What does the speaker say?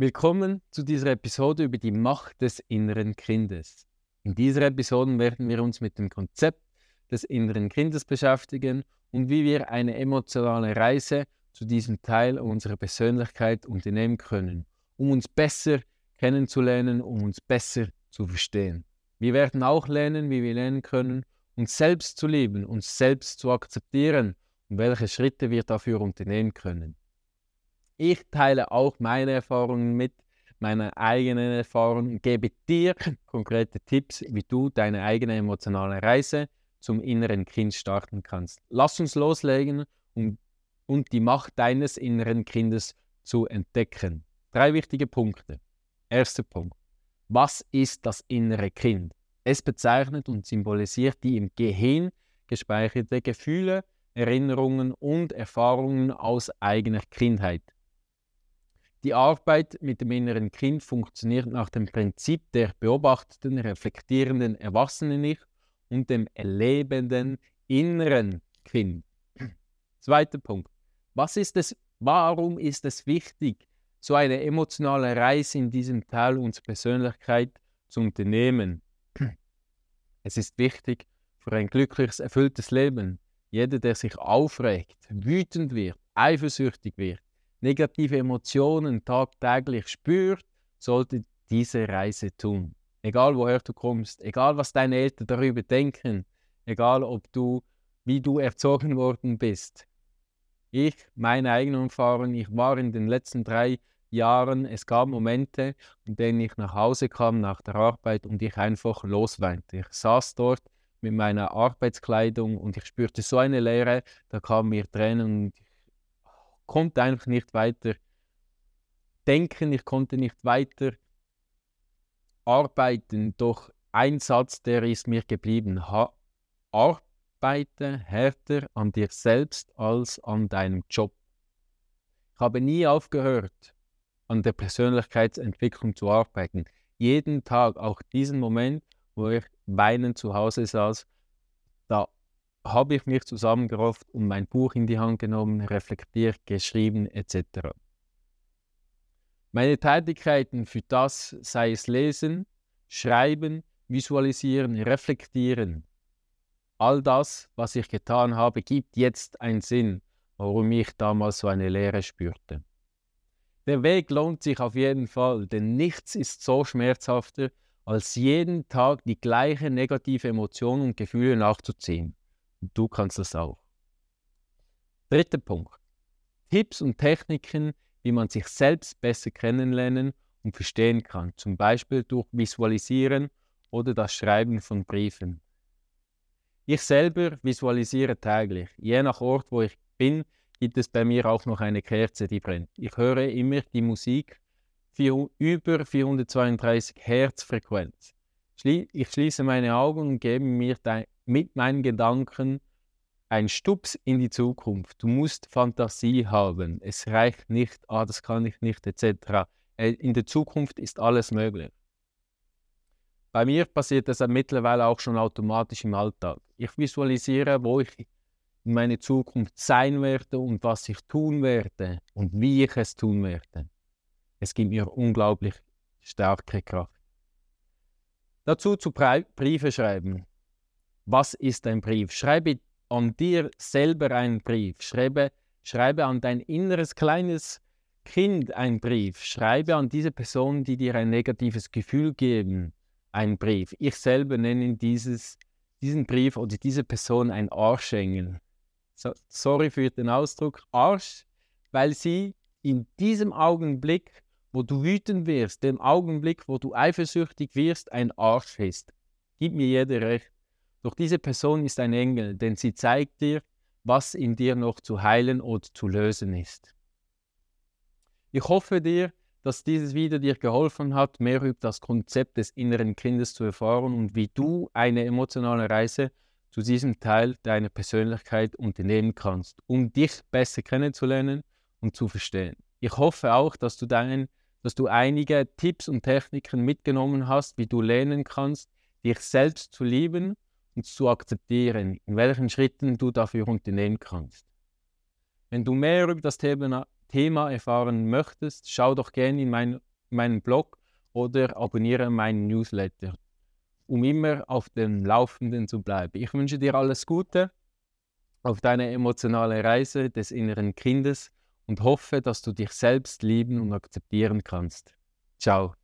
Willkommen zu dieser Episode über die Macht des inneren Kindes. In dieser Episode werden wir uns mit dem Konzept des inneren Kindes beschäftigen und wie wir eine emotionale Reise zu diesem Teil unserer Persönlichkeit unternehmen können, um uns besser kennenzulernen, um uns besser zu verstehen. Wir werden auch lernen, wie wir lernen können, uns selbst zu lieben, uns selbst zu akzeptieren und welche Schritte wir dafür unternehmen können. Ich teile auch meine Erfahrungen mit, meine eigenen Erfahrungen gebe dir konkrete Tipps, wie du deine eigene emotionale Reise zum inneren Kind starten kannst. Lass uns loslegen um, und die Macht deines inneren Kindes zu entdecken. Drei wichtige Punkte. Erster Punkt. Was ist das innere Kind? Es bezeichnet und symbolisiert die im Gehirn gespeicherte Gefühle, Erinnerungen und Erfahrungen aus eigener Kindheit. Die Arbeit mit dem inneren Kind funktioniert nach dem Prinzip der beobachteten, reflektierenden Erwachsenen-Ich und dem erlebenden inneren Kind. Zweiter Punkt. Was ist es, warum ist es wichtig, so eine emotionale Reise in diesem Teil unserer Persönlichkeit zu unternehmen? Es ist wichtig für ein glückliches, erfülltes Leben. Jeder, der sich aufregt, wütend wird, eifersüchtig wird, negative Emotionen tagtäglich spürt, sollte diese Reise tun. Egal woher du kommst, egal was deine Eltern darüber denken, egal ob du, wie du erzogen worden bist. Ich, meine eigene Erfahrung, ich war in den letzten drei Jahren, es gab Momente, in denen ich nach Hause kam nach der Arbeit und ich einfach losweinte. Ich saß dort mit meiner Arbeitskleidung und ich spürte so eine Leere, da kamen mir Tränen und ich konnte einfach nicht weiter denken, ich konnte nicht weiter arbeiten. Doch ein Satz, der ist mir geblieben. Ha arbeite härter an dir selbst als an deinem Job. Ich habe nie aufgehört, an der Persönlichkeitsentwicklung zu arbeiten. Jeden Tag, auch diesen Moment, wo ich weinend zu Hause saß, habe ich mich zusammengerafft und mein Buch in die Hand genommen, reflektiert, geschrieben etc. Meine Tätigkeiten für das sei es lesen, schreiben, visualisieren, reflektieren. All das, was ich getan habe, gibt jetzt einen Sinn, warum ich damals so eine Leere spürte. Der Weg lohnt sich auf jeden Fall, denn nichts ist so schmerzhafter, als jeden Tag die gleiche negative Emotion und Gefühle nachzuziehen. Und du kannst das auch. Dritter Punkt. Tipps und Techniken, wie man sich selbst besser kennenlernen und verstehen kann, zum Beispiel durch Visualisieren oder das Schreiben von Briefen. Ich selber visualisiere täglich. Je nach Ort, wo ich bin, gibt es bei mir auch noch eine Kerze, die brennt. Ich höre immer die Musik über 432 Hertz Frequenz. Ich schließe meine Augen und gebe mir mit meinen Gedanken ein Stups in die Zukunft. Du musst Fantasie haben. Es reicht nicht, ah, das kann ich nicht, etc. Äh, in der Zukunft ist alles möglich. Bei mir passiert das mittlerweile auch schon automatisch im Alltag. Ich visualisiere, wo ich in meiner Zukunft sein werde und was ich tun werde und wie ich es tun werde. Es gibt mir unglaublich starke Kraft. Dazu zu Briefe schreiben. Was ist ein Brief? Schreibe an dir selber einen Brief. Schreibe, schreibe an dein inneres kleines Kind einen Brief. Schreibe an diese Personen, die dir ein negatives Gefühl geben, einen Brief. Ich selber nenne dieses, diesen Brief oder diese Person ein Arschengel. So, sorry für den Ausdruck Arsch, weil sie in diesem Augenblick wo du wütend wirst, dem Augenblick, wo du eifersüchtig wirst, ein Arsch ist. Gib mir jeder recht. Doch diese Person ist ein Engel, denn sie zeigt dir, was in dir noch zu heilen oder zu lösen ist. Ich hoffe dir, dass dieses Video dir geholfen hat, mehr über das Konzept des inneren Kindes zu erfahren und wie du eine emotionale Reise zu diesem Teil deiner Persönlichkeit unternehmen kannst, um dich besser kennenzulernen und zu verstehen. Ich hoffe auch, dass du deinen dass du einige Tipps und Techniken mitgenommen hast, wie du lernen kannst, dich selbst zu lieben und zu akzeptieren, in welchen Schritten du dafür unternehmen kannst. Wenn du mehr über das Thema, erfahren möchtest, schau doch gerne in mein, meinen Blog oder abonniere meinen Newsletter, um immer auf dem Laufenden zu bleiben. Ich wünsche dir alles Gute auf deiner emotionalen Reise des inneren Kindes und hoffe, dass du dich selbst lieben und akzeptieren kannst. Ciao.